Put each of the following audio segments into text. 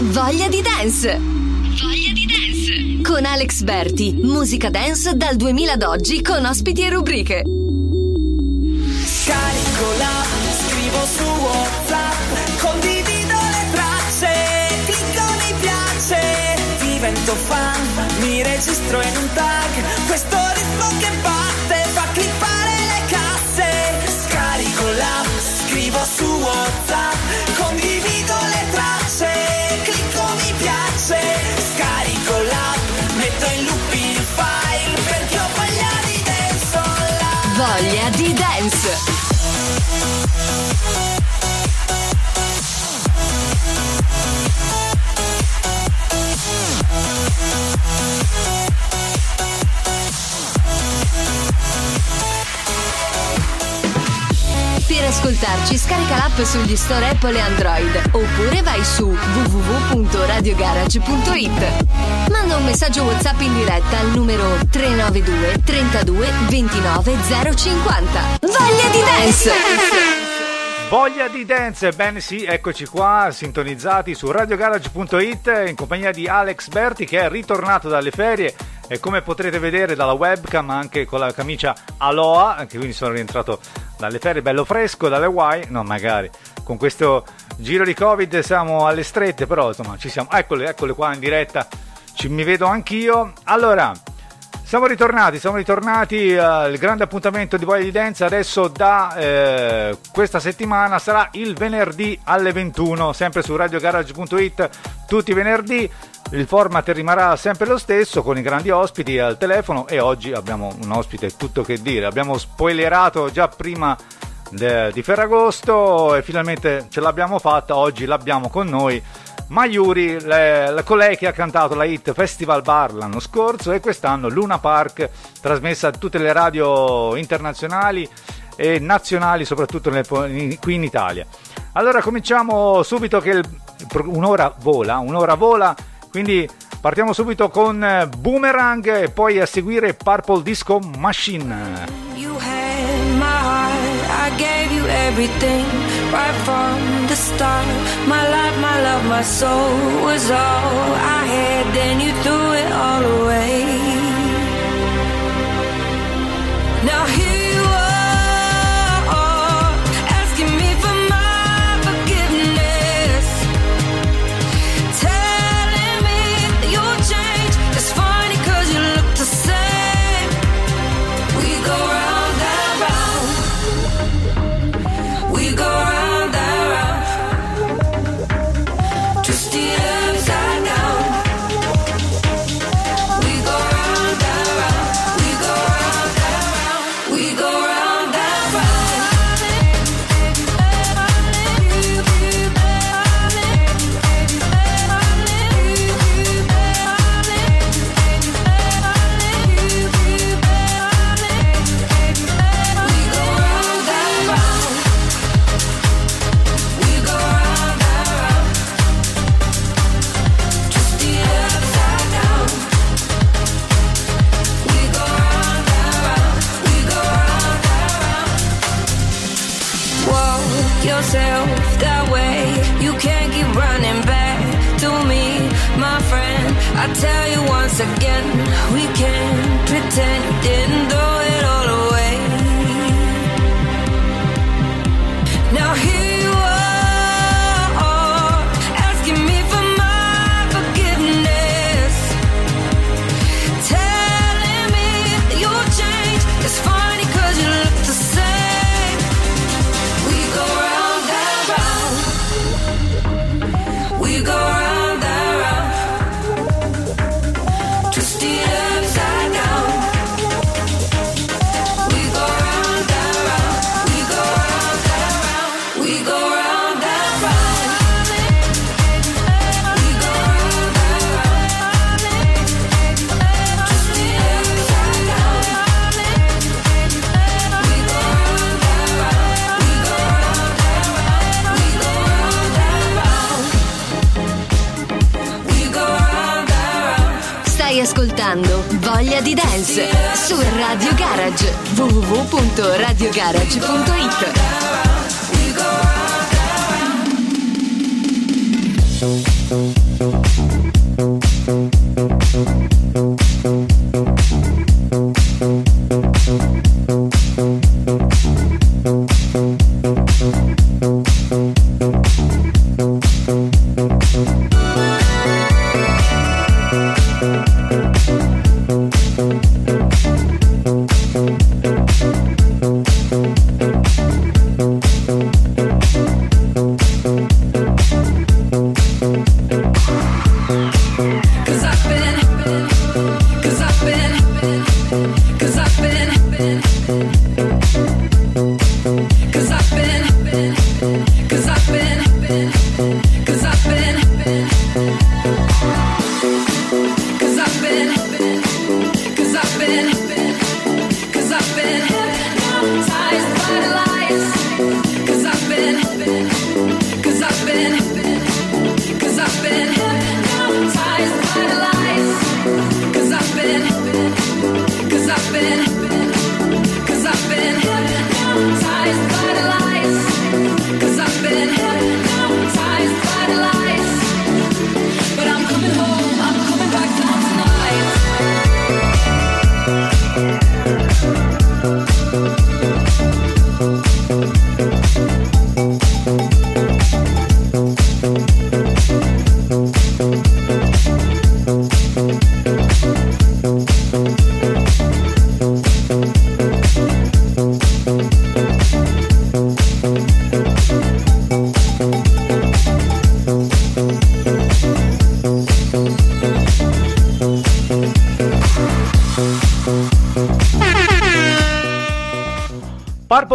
Voglia di dance. Voglia di dance. Con Alex Berti, musica dance dal 2000 ad oggi con ospiti e rubriche. Scarico la, scrivo su WhatsApp, condivido le tracce, clicco mi piace, divento fan, mi registro in un tag, questo Voglia di dance. Ascoltarci scarica l'app sugli store Apple e Android oppure vai su www.radiogarage.it. Manda un messaggio WhatsApp in diretta al numero 392 32 29 050. Voglia di dance! Voglia di dance, bene sì, eccoci qua, sintonizzati su radiogarage.it in compagnia di Alex Berti che è ritornato dalle ferie e come potrete vedere dalla webcam anche con la camicia Aloha, anche quindi sono rientrato dalle ferie bello fresco, dalle Hawaii, no magari. Con questo giro di Covid siamo alle strette, però insomma ci siamo, eccole, eccole qua in diretta, ci, mi vedo anch'io. Allora, siamo ritornati, siamo ritornati al grande appuntamento di Voglia di Dance. Adesso da eh, questa settimana sarà il venerdì alle 21, sempre su radiogarage.it, tutti i venerdì. Il format rimarrà sempre lo stesso con i grandi ospiti al telefono e oggi abbiamo un ospite tutto che dire. Abbiamo spoilerato già prima de- di Ferragosto e finalmente ce l'abbiamo fatta, oggi l'abbiamo con noi. Mayuri, le- la- colei che ha cantato la hit Festival Bar l'anno scorso e quest'anno Luna Park, trasmessa a tutte le radio internazionali e nazionali, soprattutto nel- in- qui in Italia. Allora cominciamo subito che il- un'ora vola, un'ora vola, quindi partiamo subito con eh, Boomerang e poi a seguire Purple Disco Machine. You had my heart, I gave you everything right from the start. My life, my love, my soul was all I had. Then you threw it all away. Now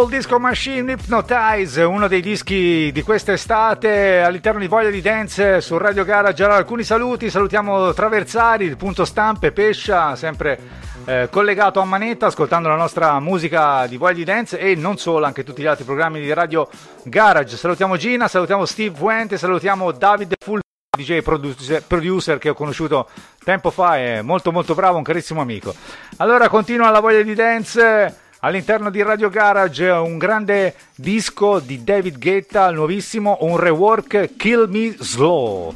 Disco Machine Hypnotize, uno dei dischi di quest'estate all'interno di Voglia di Dance su Radio Garage. Allora, alcuni saluti, salutiamo Traversari, il punto stampe, Pescia, sempre eh, collegato a manetta, ascoltando la nostra musica di Voglia di Dance e non solo, anche tutti gli altri programmi di Radio Garage. Salutiamo Gina, salutiamo Steve Fuente, salutiamo Davide Full. DJ producer, che ho conosciuto tempo fa, è molto molto bravo, un carissimo amico. Allora continua la voglia di dance All'interno di Radio Garage un grande disco di David Guetta, nuovissimo, un rework Kill Me Slow.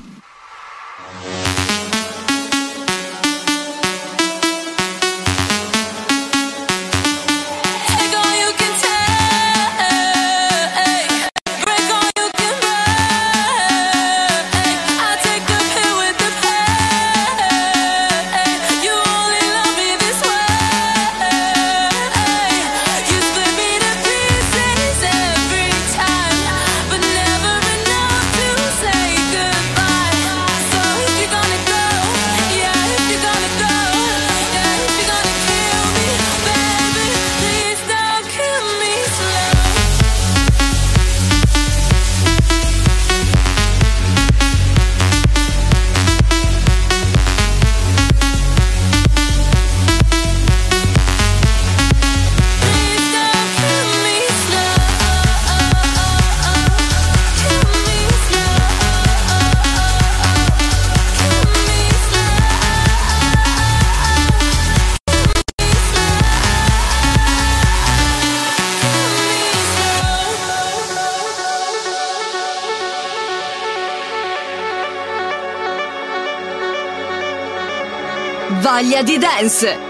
Voglia di dance.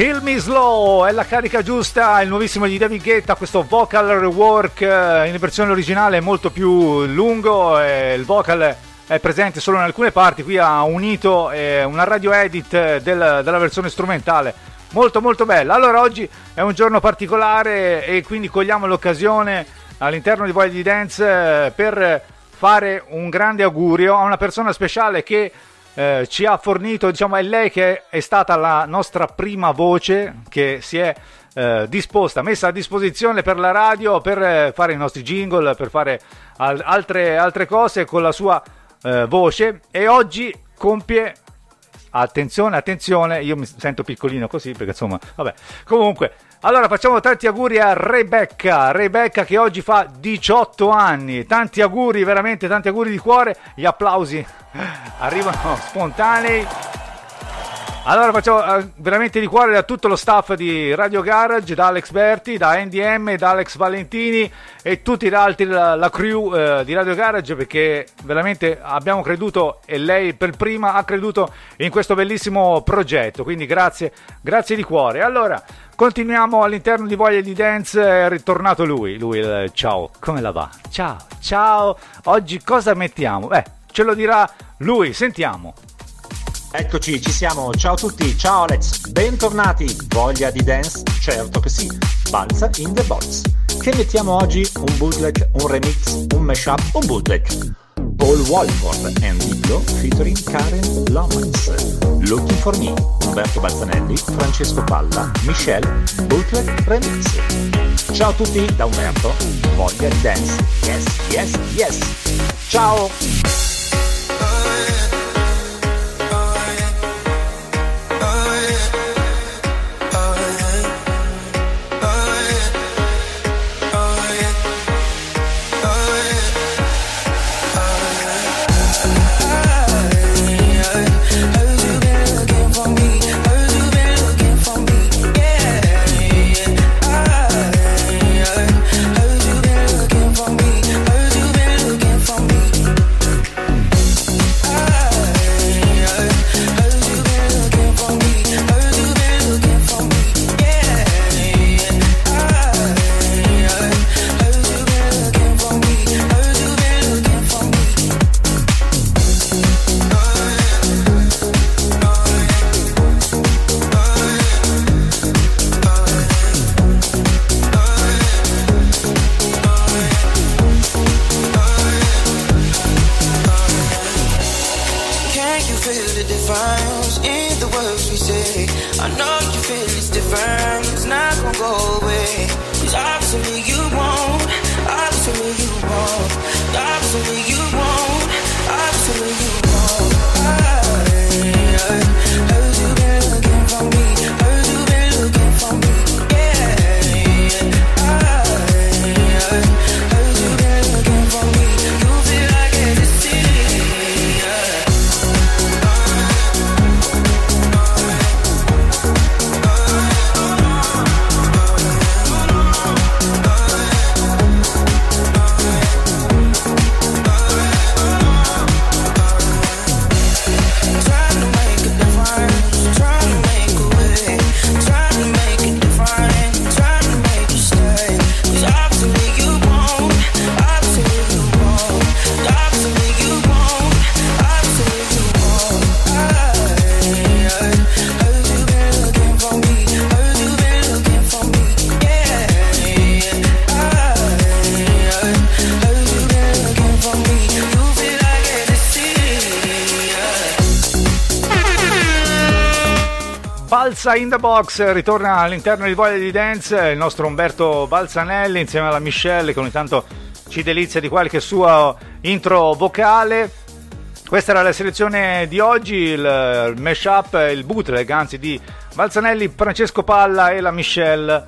Kill Me Slow è la carica giusta, il nuovissimo di David Guetta, questo vocal rework eh, in versione originale è molto più lungo, il vocal è presente solo in alcune parti, qui ha unito eh, una radio edit del, della versione strumentale, molto molto bella. Allora oggi è un giorno particolare e quindi cogliamo l'occasione all'interno di Voglia di Dance eh, per fare un grande augurio a una persona speciale che eh, ci ha fornito, diciamo, è lei che è stata la nostra prima voce che si è eh, disposta, messa a disposizione per la radio per eh, fare i nostri jingle, per fare al- altre, altre, cose con la sua eh, voce. E oggi compie attenzione, attenzione, io mi sento piccolino così perché insomma, vabbè, comunque allora facciamo tanti auguri a Rebecca, Rebecca che oggi fa 18 anni. Tanti auguri, veramente tanti auguri di cuore. Gli applausi arrivano spontanei. Allora facciamo eh, veramente di cuore da tutto lo staff di Radio Garage, da Alex Berti, da NDM, da Alex Valentini e tutti gli altri, la, la crew eh, di Radio Garage perché veramente abbiamo creduto e lei per prima ha creduto in questo bellissimo progetto, quindi grazie, grazie di cuore. Allora continuiamo all'interno di Voglia di Dance, è ritornato lui, lui eh, ciao, come la va? Ciao, ciao, oggi cosa mettiamo? Beh, ce lo dirà lui, sentiamo. Eccoci, ci siamo. Ciao a tutti, ciao Alex, bentornati. Voglia di dance? Certo che sì. Balza in the box. Che mettiamo oggi? Un bootleg, un remix, un mashup, un bootleg. Paul Walford and Dillo featuring Karen Lomax. Looking for Me, Umberto Balzanelli, Francesco Palla, Michelle, Bootleg Remix. Ciao a tutti da Umberto, voglia di dance. Yes, yes, yes. Ciao! Balsa in the Box ritorna all'interno di Voglia di Dance il nostro Umberto Balzanelli insieme alla Michelle che ogni tanto ci delizia di qualche suo intro vocale. Questa era la selezione di oggi, il mashup, il bootleg anzi di Balzanelli, Francesco Palla e la Michelle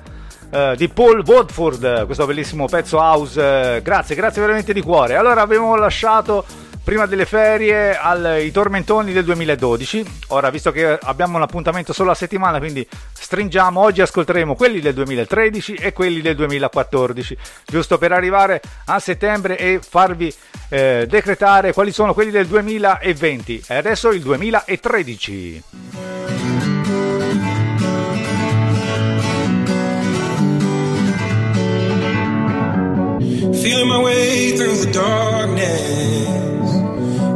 eh, di Paul Woodford, questo bellissimo pezzo house. grazie, grazie veramente di cuore. Allora abbiamo lasciato prima delle ferie ai tormentoni del 2012. Ora, visto che abbiamo un appuntamento solo a settimana, quindi stringiamo, oggi ascolteremo quelli del 2013 e quelli del 2014, giusto per arrivare a settembre e farvi eh, decretare quali sono quelli del 2020. E adesso il 2013. Feeling my way through the darkness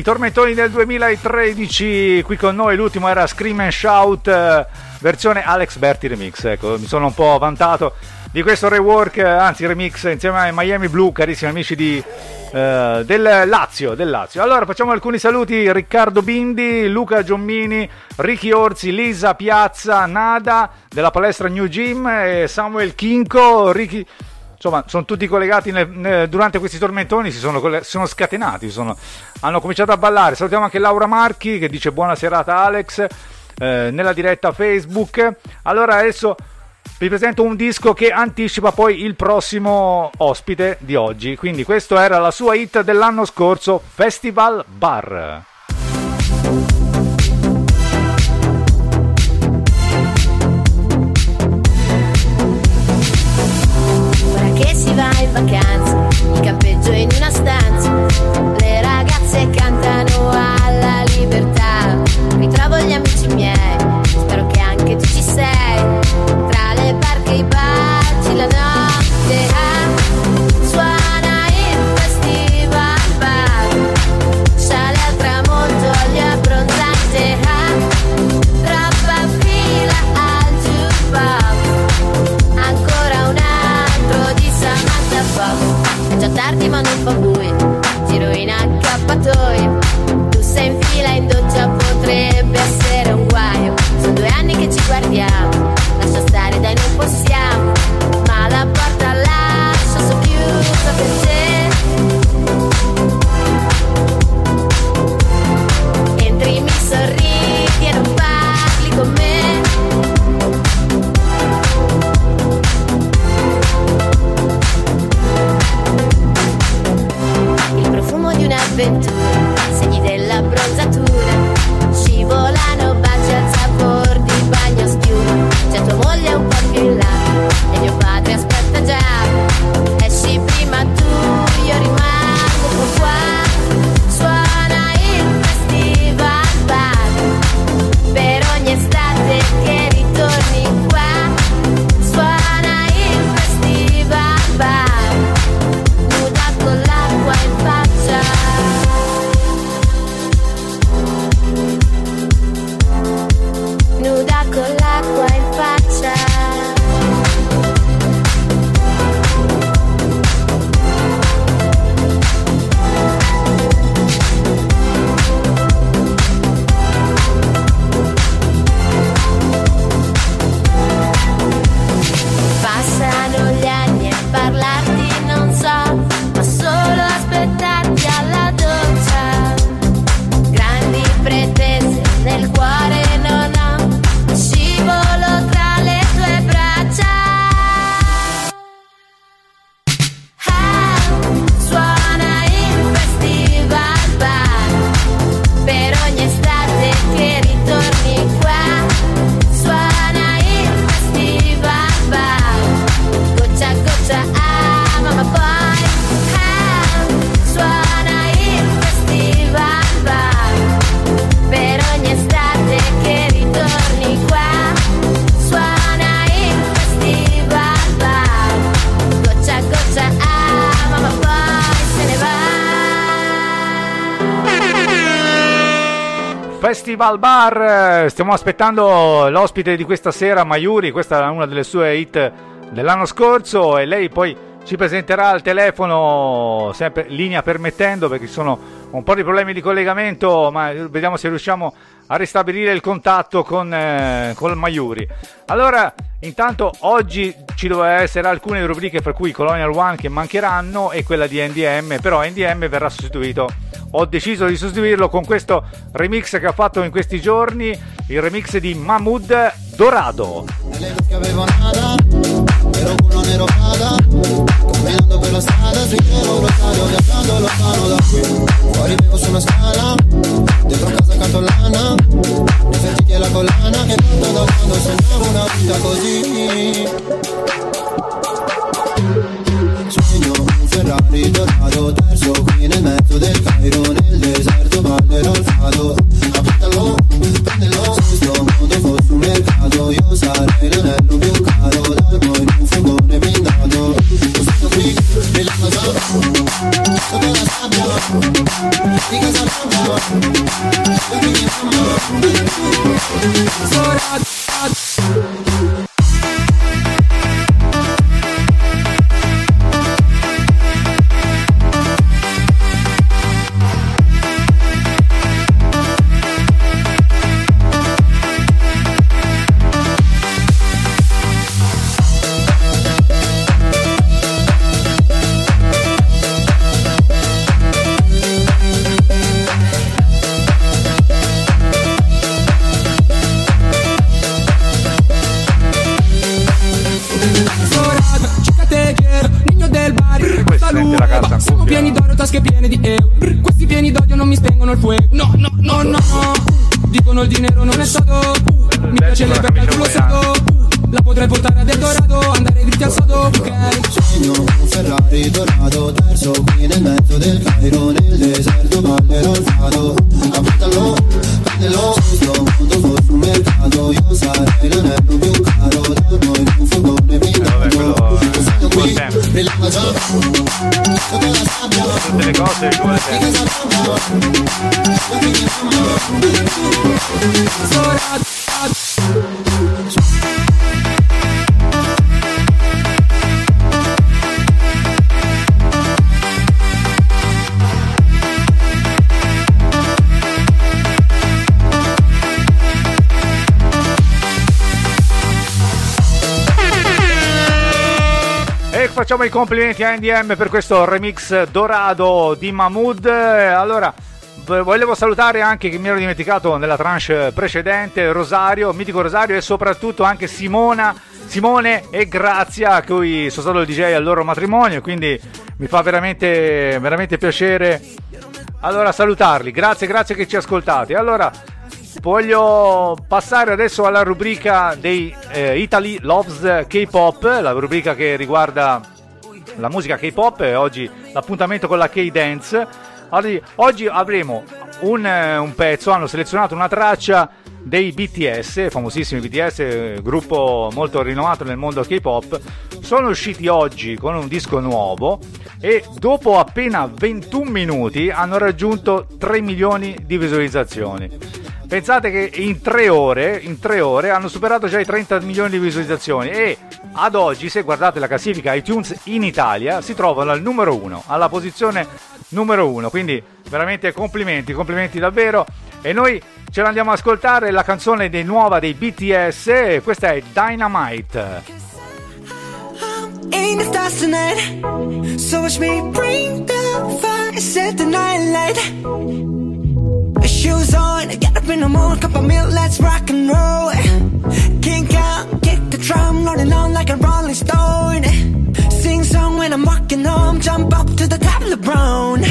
I tormentoni del 2013, qui con noi l'ultimo era Scream and Shout, eh, versione Alex Berti remix, ecco, mi sono un po' vantato di questo rework, eh, anzi remix insieme ai Miami Blue, carissimi amici di, eh, del, Lazio, del Lazio. Allora facciamo alcuni saluti, Riccardo Bindi, Luca Giommini, Ricky Orsi, Lisa Piazza, Nada della palestra New Gym, Samuel Kinko, Ricky insomma, sono tutti collegati nel, nel, durante questi tormentoni, si sono, sono scatenati, sono, hanno cominciato a ballare. Salutiamo anche Laura Marchi che dice buona serata Alex eh, nella diretta Facebook. Allora adesso vi presento un disco che anticipa poi il prossimo ospite di oggi. Quindi questa era la sua hit dell'anno scorso, Festival Bar. if arriva al bar. Stiamo aspettando l'ospite di questa sera, Mayuri. Questa è una delle sue hit dell'anno scorso. E lei poi ci presenterà al telefono, sempre linea permettendo, perché ci sono un po' di problemi di collegamento. Ma vediamo se riusciamo a a ristabilire il contatto con, eh, con Maiuri. Allora, intanto oggi ci doveva essere alcune rubriche per cui Colonial One che mancheranno e quella di NDM, però NDM verrà sostituito. Ho deciso di sostituirlo con questo remix che ha fatto in questi giorni, il remix di Mahmoud Dorado. Facciamo i complimenti a NDM per questo remix dorado di Mahmood. Allora, volevo salutare anche che mi ero dimenticato nella tranche precedente, Rosario, mitico Rosario e soprattutto anche Simona, Simone e Grazia, a cui sono stato il DJ al loro matrimonio, quindi mi fa veramente, veramente piacere allora salutarli. Grazie, grazie che ci ascoltate. Allora, Voglio passare adesso alla rubrica dei eh, Italy Loves K-Pop, la rubrica che riguarda la musica K-Pop e oggi l'appuntamento con la K-Dance. Oggi, oggi avremo un, eh, un pezzo, hanno selezionato una traccia dei BTS, famosissimi BTS, eh, gruppo molto rinomato nel mondo K-Pop. Sono usciti oggi con un disco nuovo e dopo appena 21 minuti hanno raggiunto 3 milioni di visualizzazioni. Pensate che in tre ore, in tre ore hanno superato già i 30 milioni di visualizzazioni e ad oggi, se guardate la classifica iTunes in Italia, si trovano al numero uno, alla posizione numero uno. Quindi veramente complimenti, complimenti davvero. E noi ce l'andiamo ad ascoltare la canzone dei nuova dei BTS, questa è Dynamite. in the stars tonight. So watch me bring the fire, set the night light. Shoes on, get up in the morning, cup of milk, let's rock and roll. Kink out, kick the drum, rolling on like a rolling stone. Sing song when I'm walking home, jump up to the top of the brown.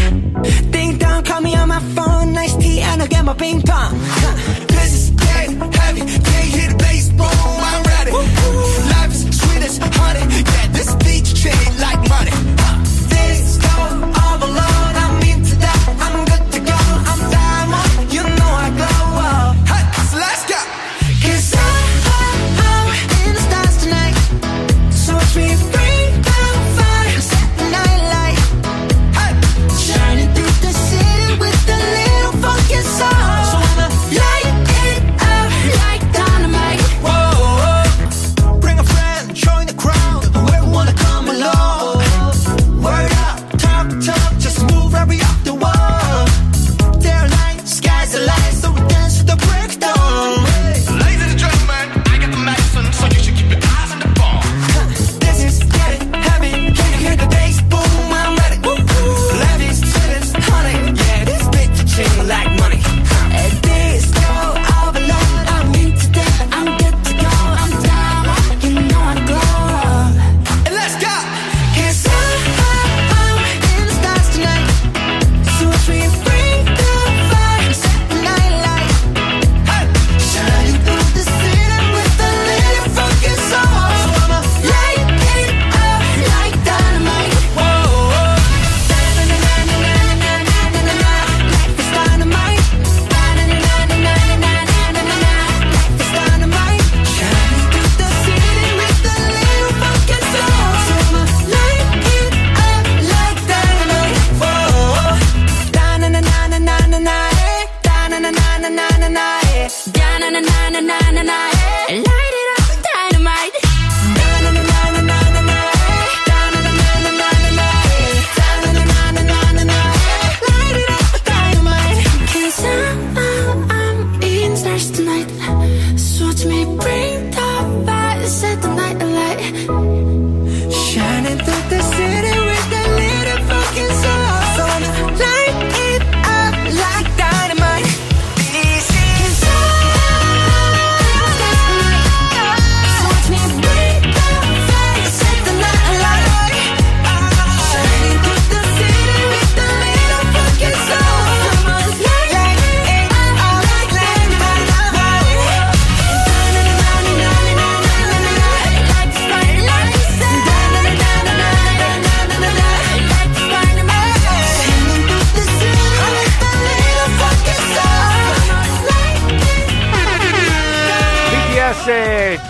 Ding dong, call me on my phone, nice tea, and I'll get my ping pong. This is dead heavy, can't hear the bass, boom, I'm ready. Life is sweet as honey, yeah, this beat chain like money.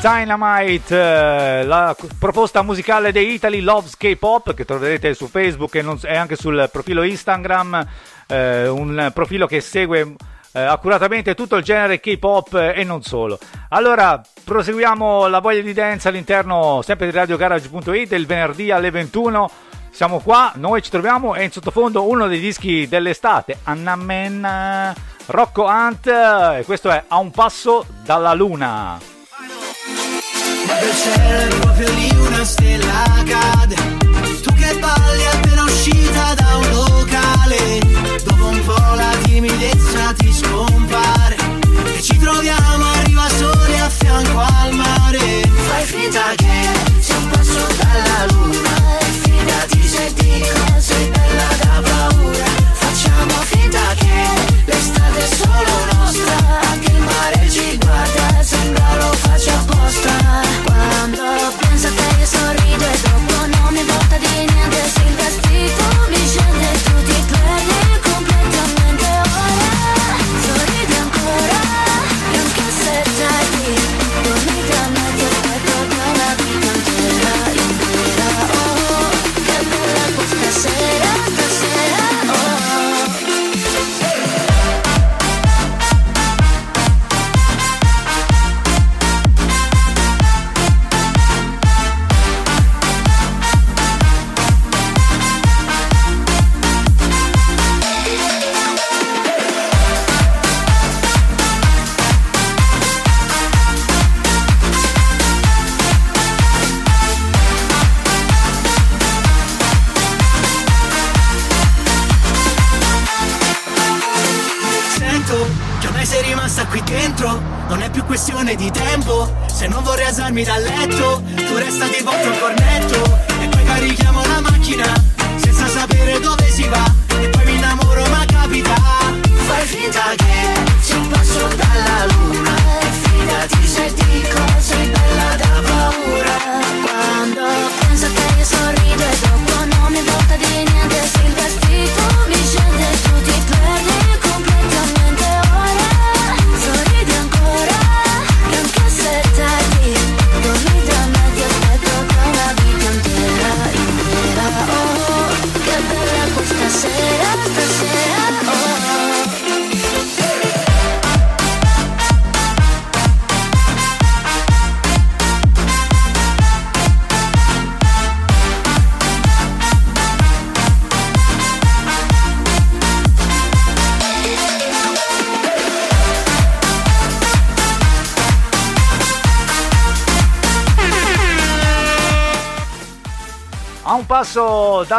Dynamite, eh, la proposta musicale dei Italy Loves K-Pop che troverete su Facebook e, non- e anche sul profilo Instagram, eh, un profilo che segue eh, accuratamente tutto il genere K-pop e non solo. Allora, proseguiamo la voglia di dance all'interno sempre di radiogarage.it il venerdì alle 21. Siamo qua, noi ci troviamo e in sottofondo uno dei dischi dell'estate, Anna Men, Rocco Hunt, e questo è A un passo dalla luna. Dal cielo proprio lì una stella cade. Tu che balli appena uscita da un locale. Dopo un po' la timidezza ti scompare. E ci troviamo arriva sole a fianco al mare. Fai finta che sia un passo dalla luna. E fidati se dico sei bella da paura. Facciamo finta che l'estate è solo nostra. Anche il mare ci guarda faccia apposta. Quando penso a te io sorrido e dopo non mi importa di niente Se il vestito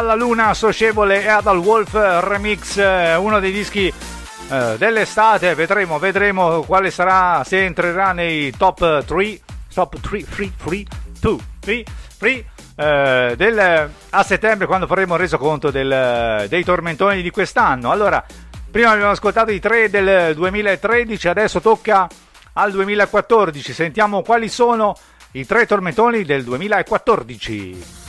dalla luna socievole e Adal Wolf Remix, eh, uno dei dischi eh, dell'estate, vedremo, vedremo quale sarà, se entrerà nei top 3, top 3, 3, 3, 2, 3, 3, eh, del, a settembre quando faremo il resoconto del, dei tormentoni di quest'anno. Allora, prima abbiamo ascoltato i tre del 2013, adesso tocca al 2014, sentiamo quali sono i tre tormentoni del 2014.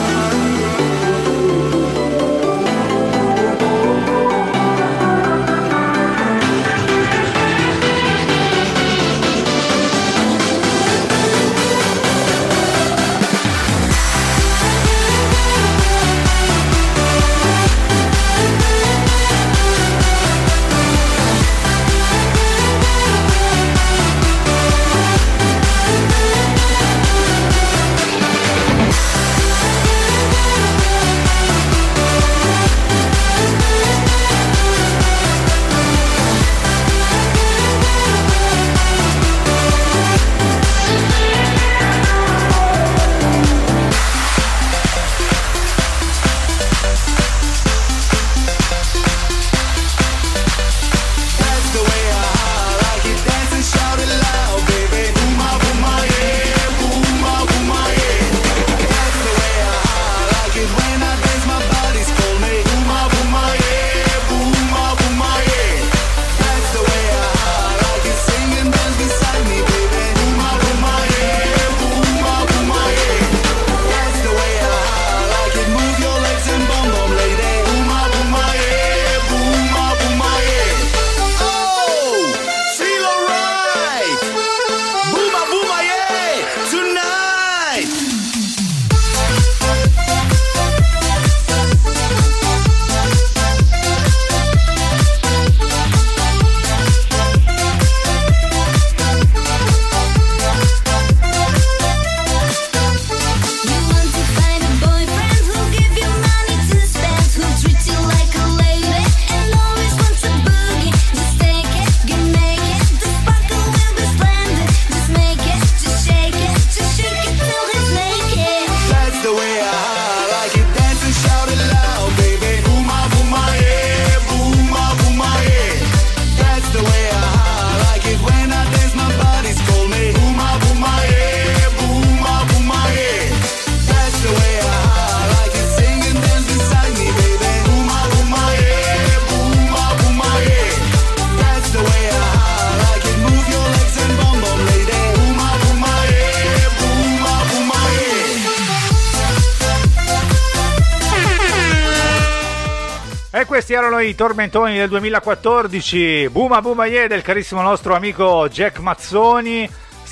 Questi erano i tormentoni del 2014. Buma Buma Yeah del carissimo nostro amico Jack Mazzoni.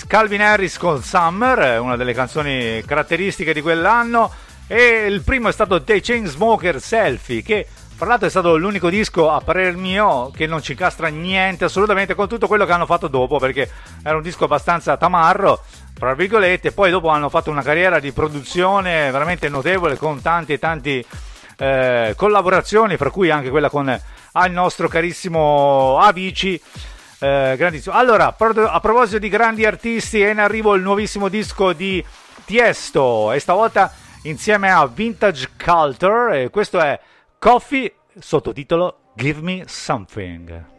Calvin Harris con Summer, una delle canzoni caratteristiche di quell'anno. E il primo è stato The Chainsmoker Selfie, che tra l'altro è stato l'unico disco, a parer mio, che non ci incastra niente assolutamente con tutto quello che hanno fatto dopo, perché era un disco abbastanza tamarro, tra virgolette. Poi dopo hanno fatto una carriera di produzione veramente notevole con tanti e tanti eh, collaborazioni, fra cui anche quella con il nostro carissimo Avici. Eh, grandissimo. Allora, a proposito di grandi artisti, è in arrivo il nuovissimo disco di Tiesto e stavolta insieme a Vintage Culture. E questo è Coffee, sottotitolo Give Me Something.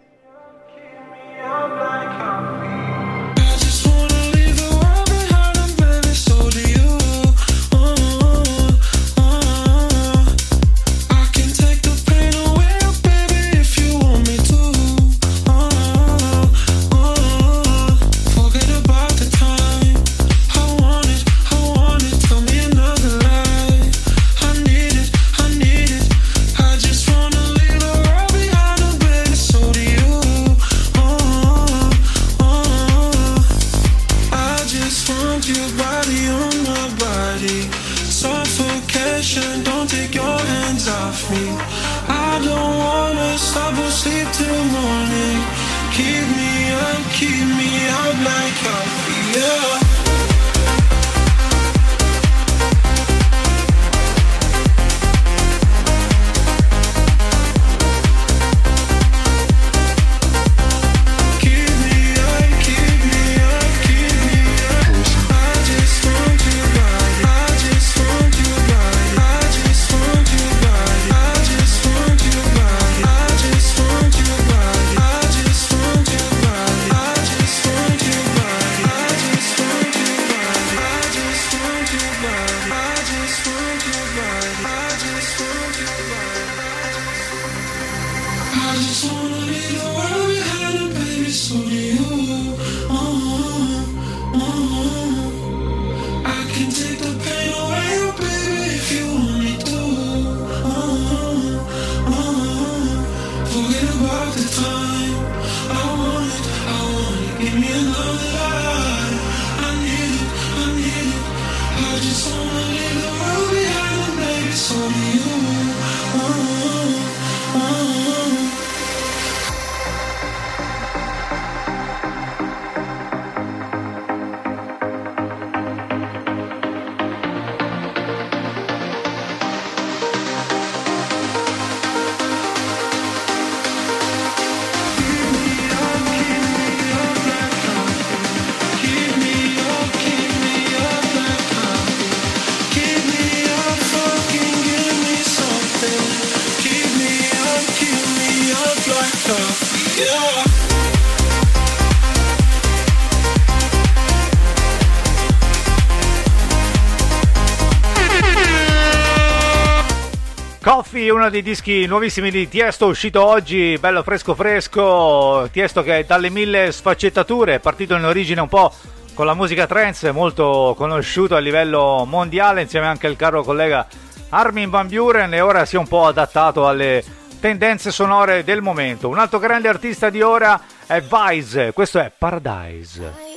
Coffee, uno dei dischi nuovissimi di Tiesto, uscito oggi, bello fresco fresco. Tiesto che dalle mille sfaccettature è partito in origine un po' con la musica trance, molto conosciuto a livello mondiale, insieme anche al caro collega Armin Van Buren, e ora si è un po' adattato alle tendenze sonore del momento. Un altro grande artista di ora è Vice, questo è Paradise.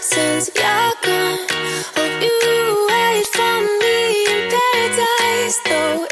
Since you're gone, hope you wait for me in paradise. Though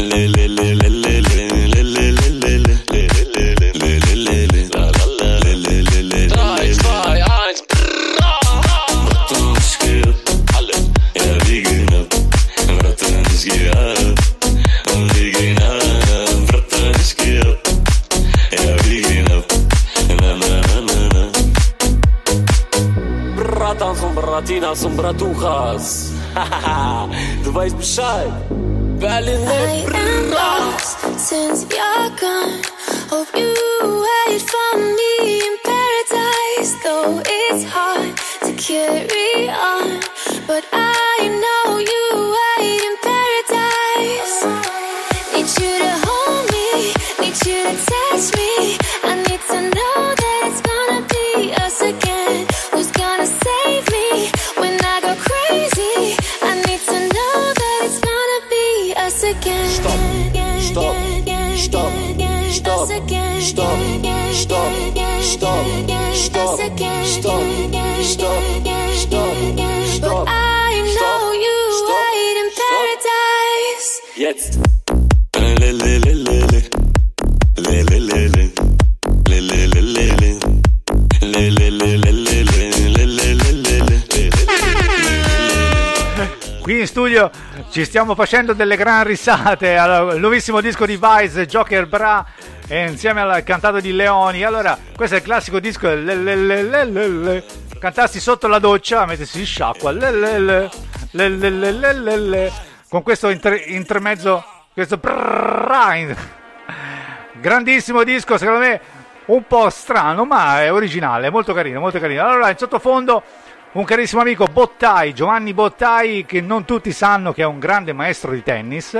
le le le Bratan, son Bratina, son Bratuchas. du weißt Bescheid. Berlin, lost since you're gone. Hope you wait for me in paradise. Though it's hard to carry on, but I know you wait in paradise. Need you to hold me, need you to touch me. Stopp, stopp, stopp, stopp, stopp, stopp, stopp, stopp, stopp. I know you wait in paradise. Jetzt. Qui in studio? Ci stiamo facendo delle gran risate al nuovissimo disco di Vice, Joker Bra, insieme al cantato di Leoni. Allora, questo è il classico disco. Cantarsi sotto la doccia, mettersi in sciacqua. Con questo intermezzo, questo grandissimo disco, secondo me un po' strano, ma è originale, molto carino, molto carino. Allora, in sottofondo un carissimo amico Bottai, Giovanni Bottai, che non tutti sanno che è un grande maestro di tennis,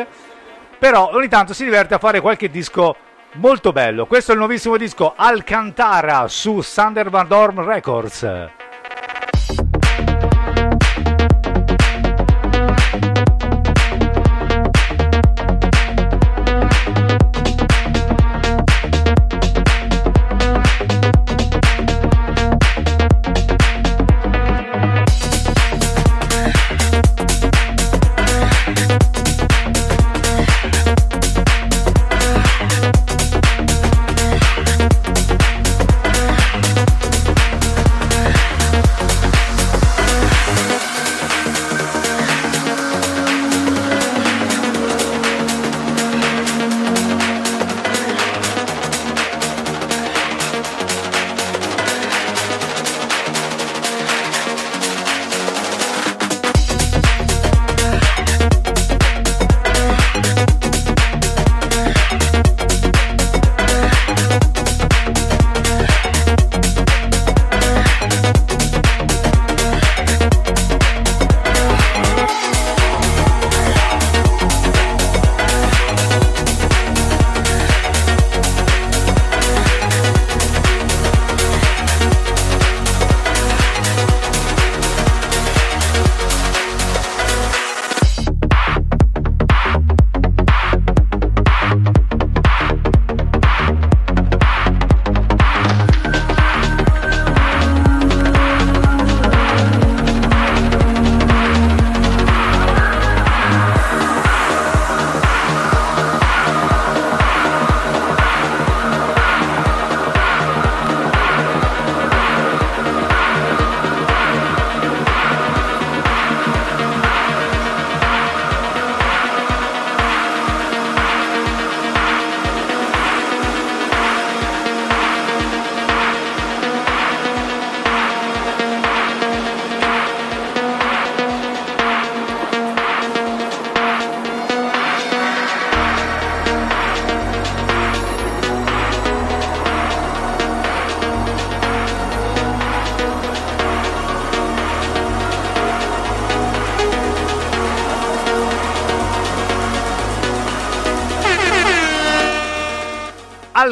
però ogni tanto si diverte a fare qualche disco molto bello. Questo è il nuovissimo disco Alcantara su Sander Van Dorm Records.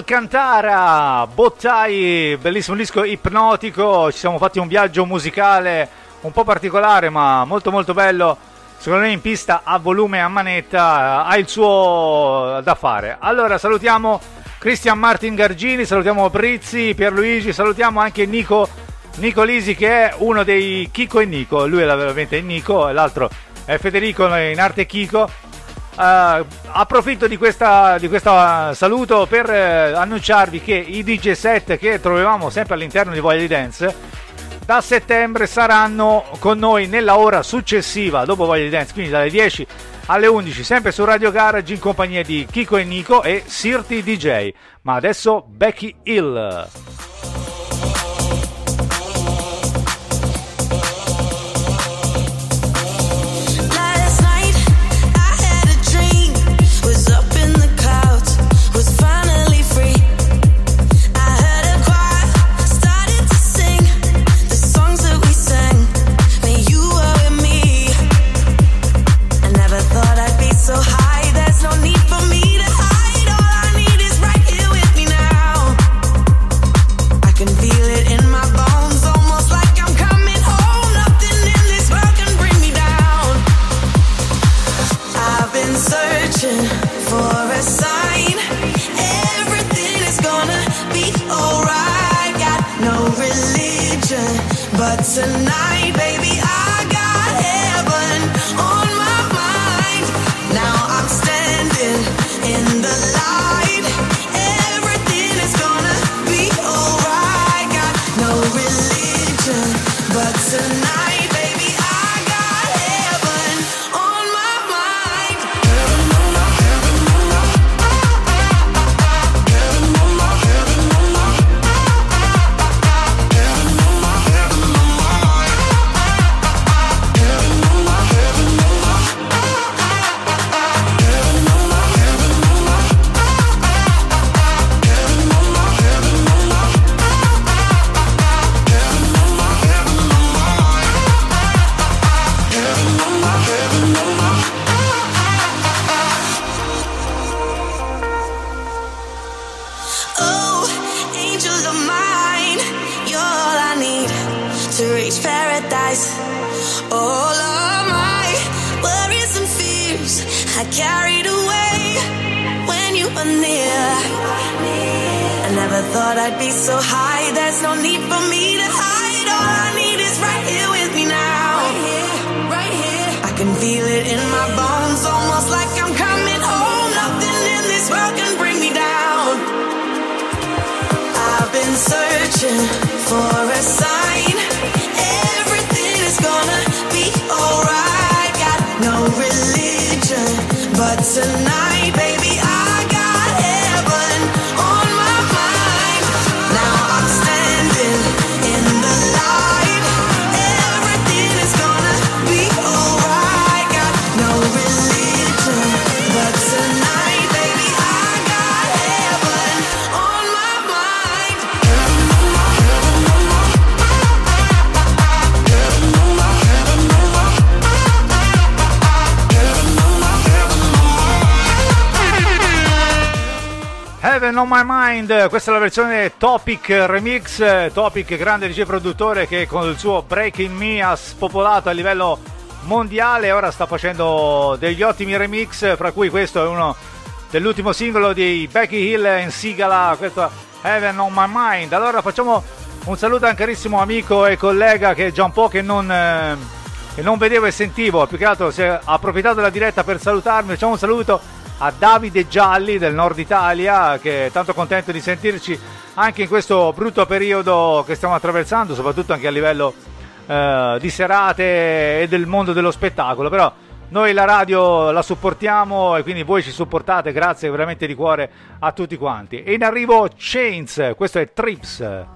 Alcantara, Bottai, bellissimo disco ipnotico, ci siamo fatti un viaggio musicale un po' particolare ma molto molto bello, secondo me in pista a volume a manetta, ha il suo da fare. Allora salutiamo Cristian Martin Gargini, salutiamo Brizzi, Pierluigi, salutiamo anche Nico, Nico Lisi che è uno dei Chico e Nico, lui è veramente Nico, l'altro è Federico in arte Chico. Uh, approfitto di questa, di questa saluto per uh, annunciarvi che i DJ set che trovavamo sempre all'interno di Voglia di Dance da settembre saranno con noi nella ora successiva dopo Voglia di Dance, quindi dalle 10 alle 11 sempre su Radio Garage in compagnia di Kiko e Nico e Sirti DJ. Ma adesso Becky Hill. All of my worries and fears I carried away when you were near. I never thought I'd be so high. There's no need for me tonight, Heaven on My Mind, questa è la versione Topic Remix, Topic grande DJ produttore che con il suo Breaking Me ha spopolato a livello mondiale, ora sta facendo degli ottimi remix, fra cui questo è uno dell'ultimo singolo di Becky Hill in Sigala, questo Heaven on My Mind. Allora facciamo un saluto a un carissimo amico e collega che è già un po' che non, eh, che non vedevo e sentivo, più che altro si è approfittato della diretta per salutarmi, facciamo un saluto a Davide Gialli del nord Italia che è tanto contento di sentirci anche in questo brutto periodo che stiamo attraversando, soprattutto anche a livello eh, di serate e del mondo dello spettacolo, però noi la radio la supportiamo e quindi voi ci supportate, grazie veramente di cuore a tutti quanti. E in arrivo Chains, questo è Trips. Leave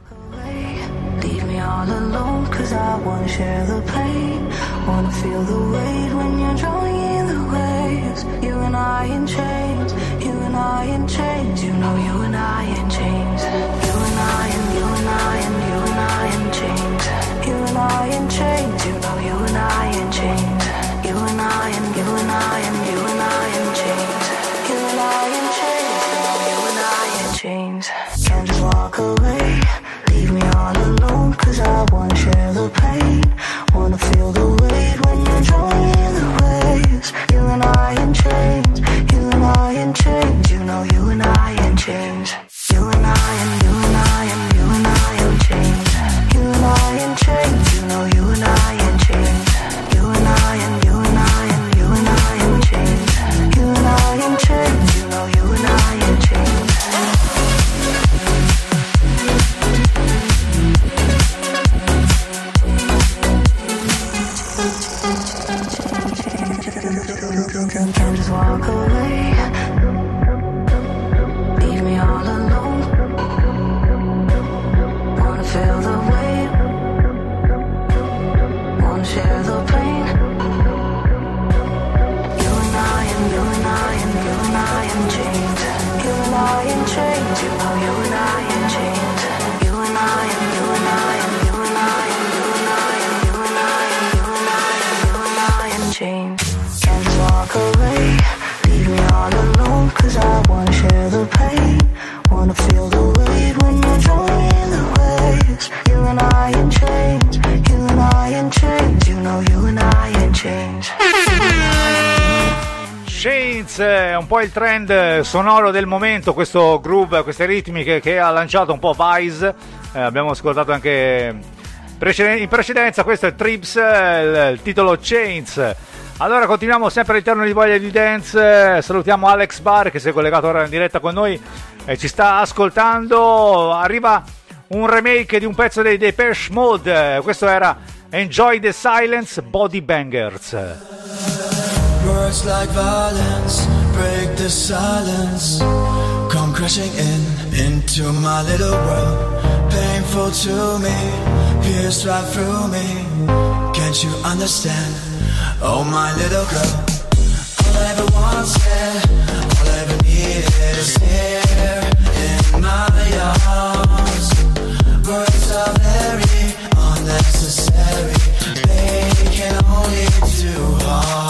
and I in chains, you and I in chains, you know you and I in chains. You and I and you and I and you and I in chains. You and I in chains, you know you and I in chains. You and I and you and I and you and I in chains. You and I in chains, you know you and I in chains. Can't just walk away, leave me all alone, cause I wanna share the pain. Wanna feel the weight when you're drawing you and I in chains. You and I in chains. You know you and I in chains. You and I in po' il trend sonoro del momento, questo groove, queste ritmiche che ha lanciato un po' Vice. Eh, abbiamo ascoltato anche in precedenza, questo è Trips, eh, il, titolo Chains. Allora continuiamo sempre all'interno di Voglia di Dance, eh, salutiamo Alex Bar che si è collegato ora in diretta con noi e ci sta ascoltando. Arriva un remake di un pezzo dei Depeche Mode, eh, questo era Enjoy the Silence Body Bangers. Words like violence break the silence. Come crashing in into my little world. Painful to me, pierced right through me. Can't you understand? Oh, my little girl. All I ever wanted, all I ever needed is here in my arms. Words are very unnecessary. They can only do harm.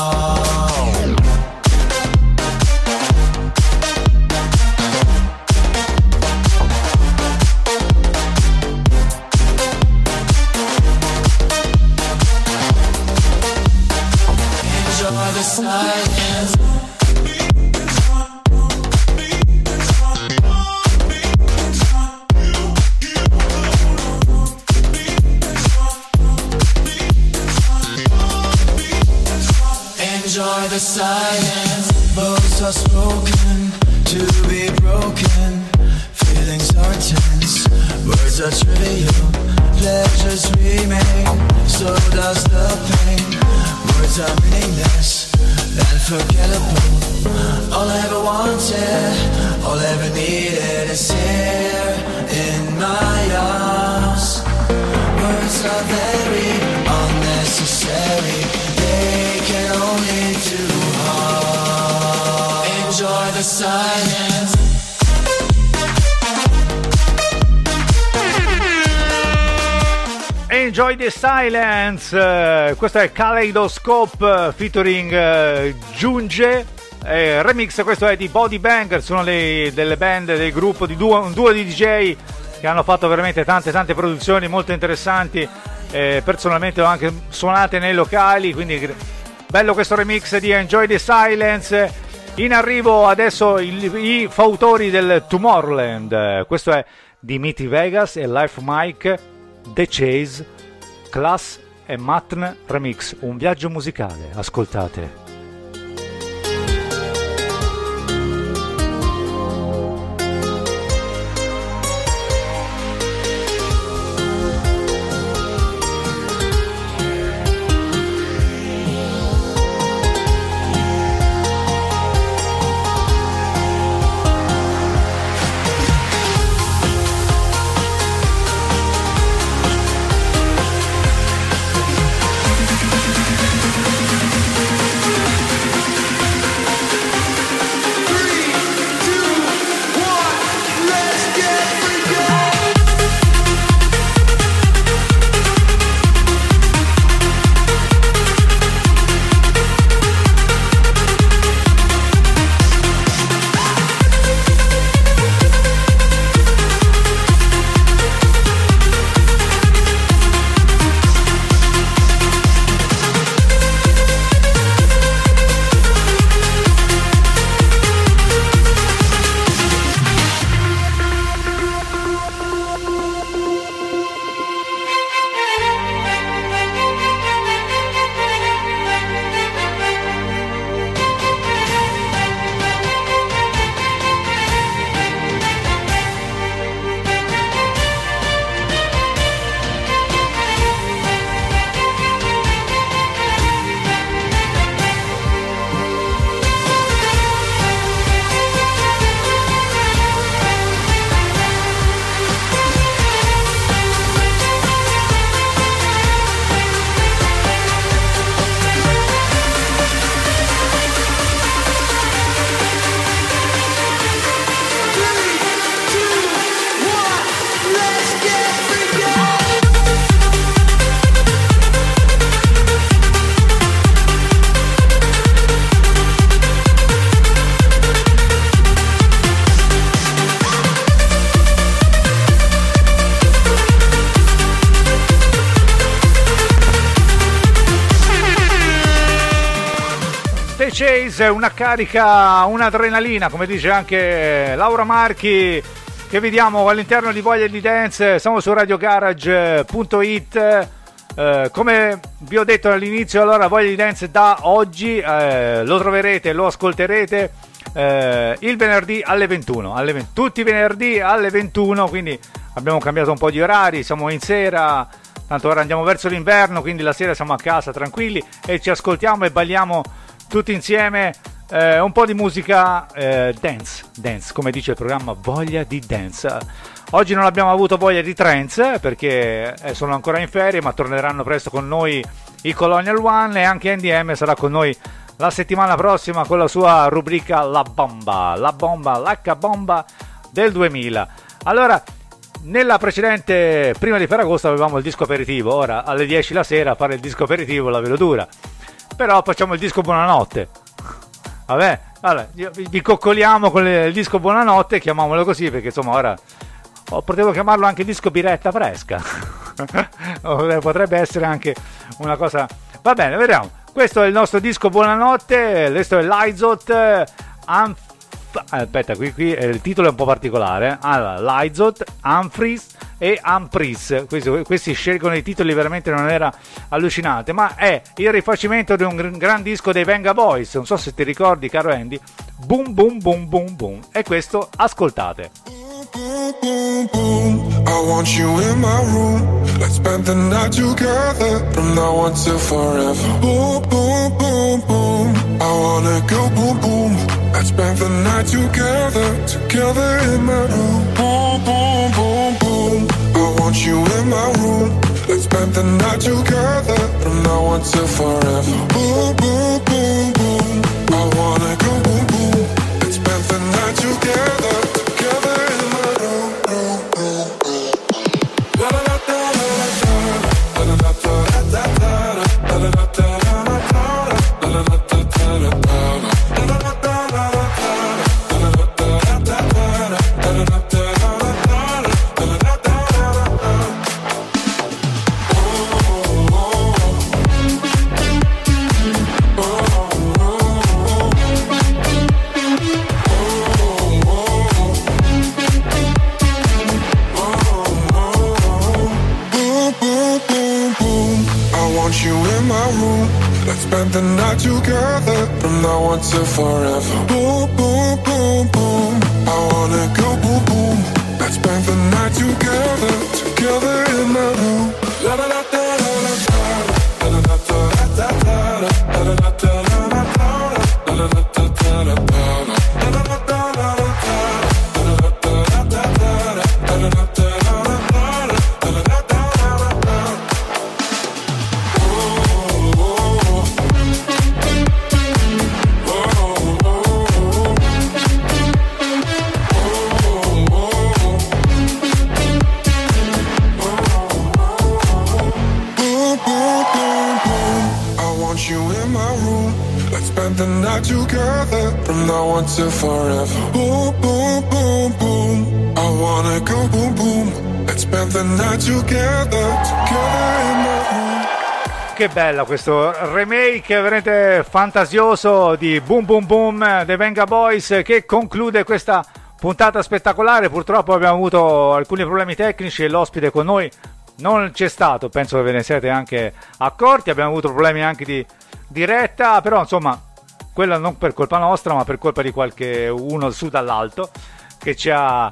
Silence. Bones are spoken to be broken. Feelings are tense. Words are trivial. Pleasures remain. So does the pain. Words are meaningless and forgettable. All I ever wanted, all I ever needed is here in my arms. Words are very unnecessary. Enjoy the silence. Eh, questo è Kaleidoscope eh, featuring eh, Giunge, remix questo è di Body Bangers, una dei- delle band del gruppo di duo, un duo di DJ che hanno fatto veramente tante tante produzioni molto interessanti, eh, personalmente ho anche suonate nei locali, quindi bello questo remix di Enjoy the Silence. In arrivo adesso il- i fautori del Tomorrowland, questo è Dimitri Vegas e Life Mike. The Chase, Class e Matn Remix, un viaggio musicale, ascoltate. Chase, una carica, un'adrenalina, come dice anche Laura Marchi, che vediamo all'interno di Voglia di Dance. Siamo su radiogarage.it. Eh, come vi ho detto all'inizio, allora Voglia di Dance da oggi eh, lo troverete, lo ascolterete eh, il venerdì alle 21, alle 20 tutti i venerdì alle 21, quindi abbiamo cambiato un po' di orari, siamo in sera, tanto ora andiamo verso l'inverno, quindi la sera siamo a casa tranquilli e ci ascoltiamo e balliamo tutti insieme eh, un po' di musica eh, dance, dance, come dice il programma Voglia di Dance. Oggi non abbiamo avuto voglia di trance perché eh, sono ancora in ferie, ma torneranno presto con noi i Colonial One e anche NDM sarà con noi la settimana prossima con la sua rubrica La Bomba, la bomba, l'H bomba del 2000. Allora, nella precedente, prima di Ferragosto avevamo il disco aperitivo, ora alle 10 la sera fare il disco aperitivo la vedo dura. Però facciamo il disco buonanotte. Vabbè, vabbè vi, coccoliamo con il disco buonanotte, chiamiamolo così perché insomma ora oh, potevo chiamarlo anche disco biretta fresca. Potrebbe essere anche una cosa... Va bene, vediamo. Questo è il nostro disco Buonanotte, questo è l'Izot Anf- Aspetta, qui, qui eh, il titolo è un po' particolare. Allora, Lizot, Humphries e Ampris. Questi, questi scelgono i titoli veramente non era allucinante, ma è il rifacimento di un gran, disco dei Venga Boys. Non so se ti ricordi, caro Andy. Boom boom boom boom boom. E questo ascoltate. boom, boom, boom. I want you in my room. Let's spend the night together from now on till forever. Boom, boom, boom, boom. I wanna go boom, boom. Let's spend the night together, together in my room. Boom, boom, boom. I want you in my room. Let's spend the night together from now on till forever. Boom, boom, boom, boom. I wanna go boom, boom. Let's spend the night together spend the night together from now on till forever. Boom, boom, boom, boom. I wanna go boom, boom. Let's spend the night together, together in my room. La da da. La la la da da da da. La la la da Che bella questo remake veramente fantasioso di Boom Boom Boom dei Venga Boys che conclude questa puntata spettacolare. Purtroppo abbiamo avuto alcuni problemi tecnici e l'ospite con noi non c'è stato, penso che ve ne siete anche accorti. Abbiamo avuto problemi anche di diretta, però insomma, quella non per colpa nostra, ma per colpa di qualche uno su dall'alto che ci ha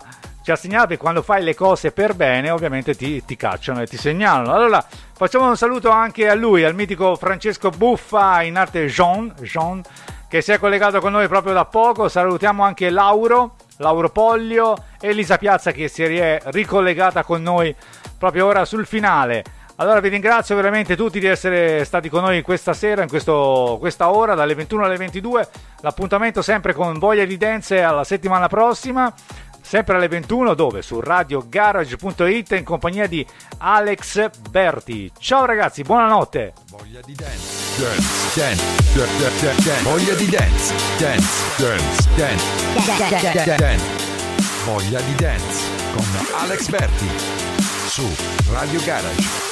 ci ha segnalato che quando fai le cose per bene ovviamente ti, ti cacciano e ti segnalano. Allora facciamo un saluto anche a lui, al mitico Francesco Buffa, in arte Jean, Jean che si è collegato con noi proprio da poco. Salutiamo anche Lauro, Lauro Poglio, Elisa Piazza che si è ricollegata con noi proprio ora sul finale. Allora vi ringrazio veramente tutti di essere stati con noi questa sera, in questo, questa ora, dalle 21 alle 22. L'appuntamento sempre con Voglia di Dance alla settimana prossima. Sempre alle 21 dove? Su radiogarage.it in compagnia di Alex Berti. Ciao ragazzi, buonanotte. Voglia di dance, dance, dance, dance. Voglia di dance, dance, dance, dance. Voglia di dance con Alex Berti su Radio Garage.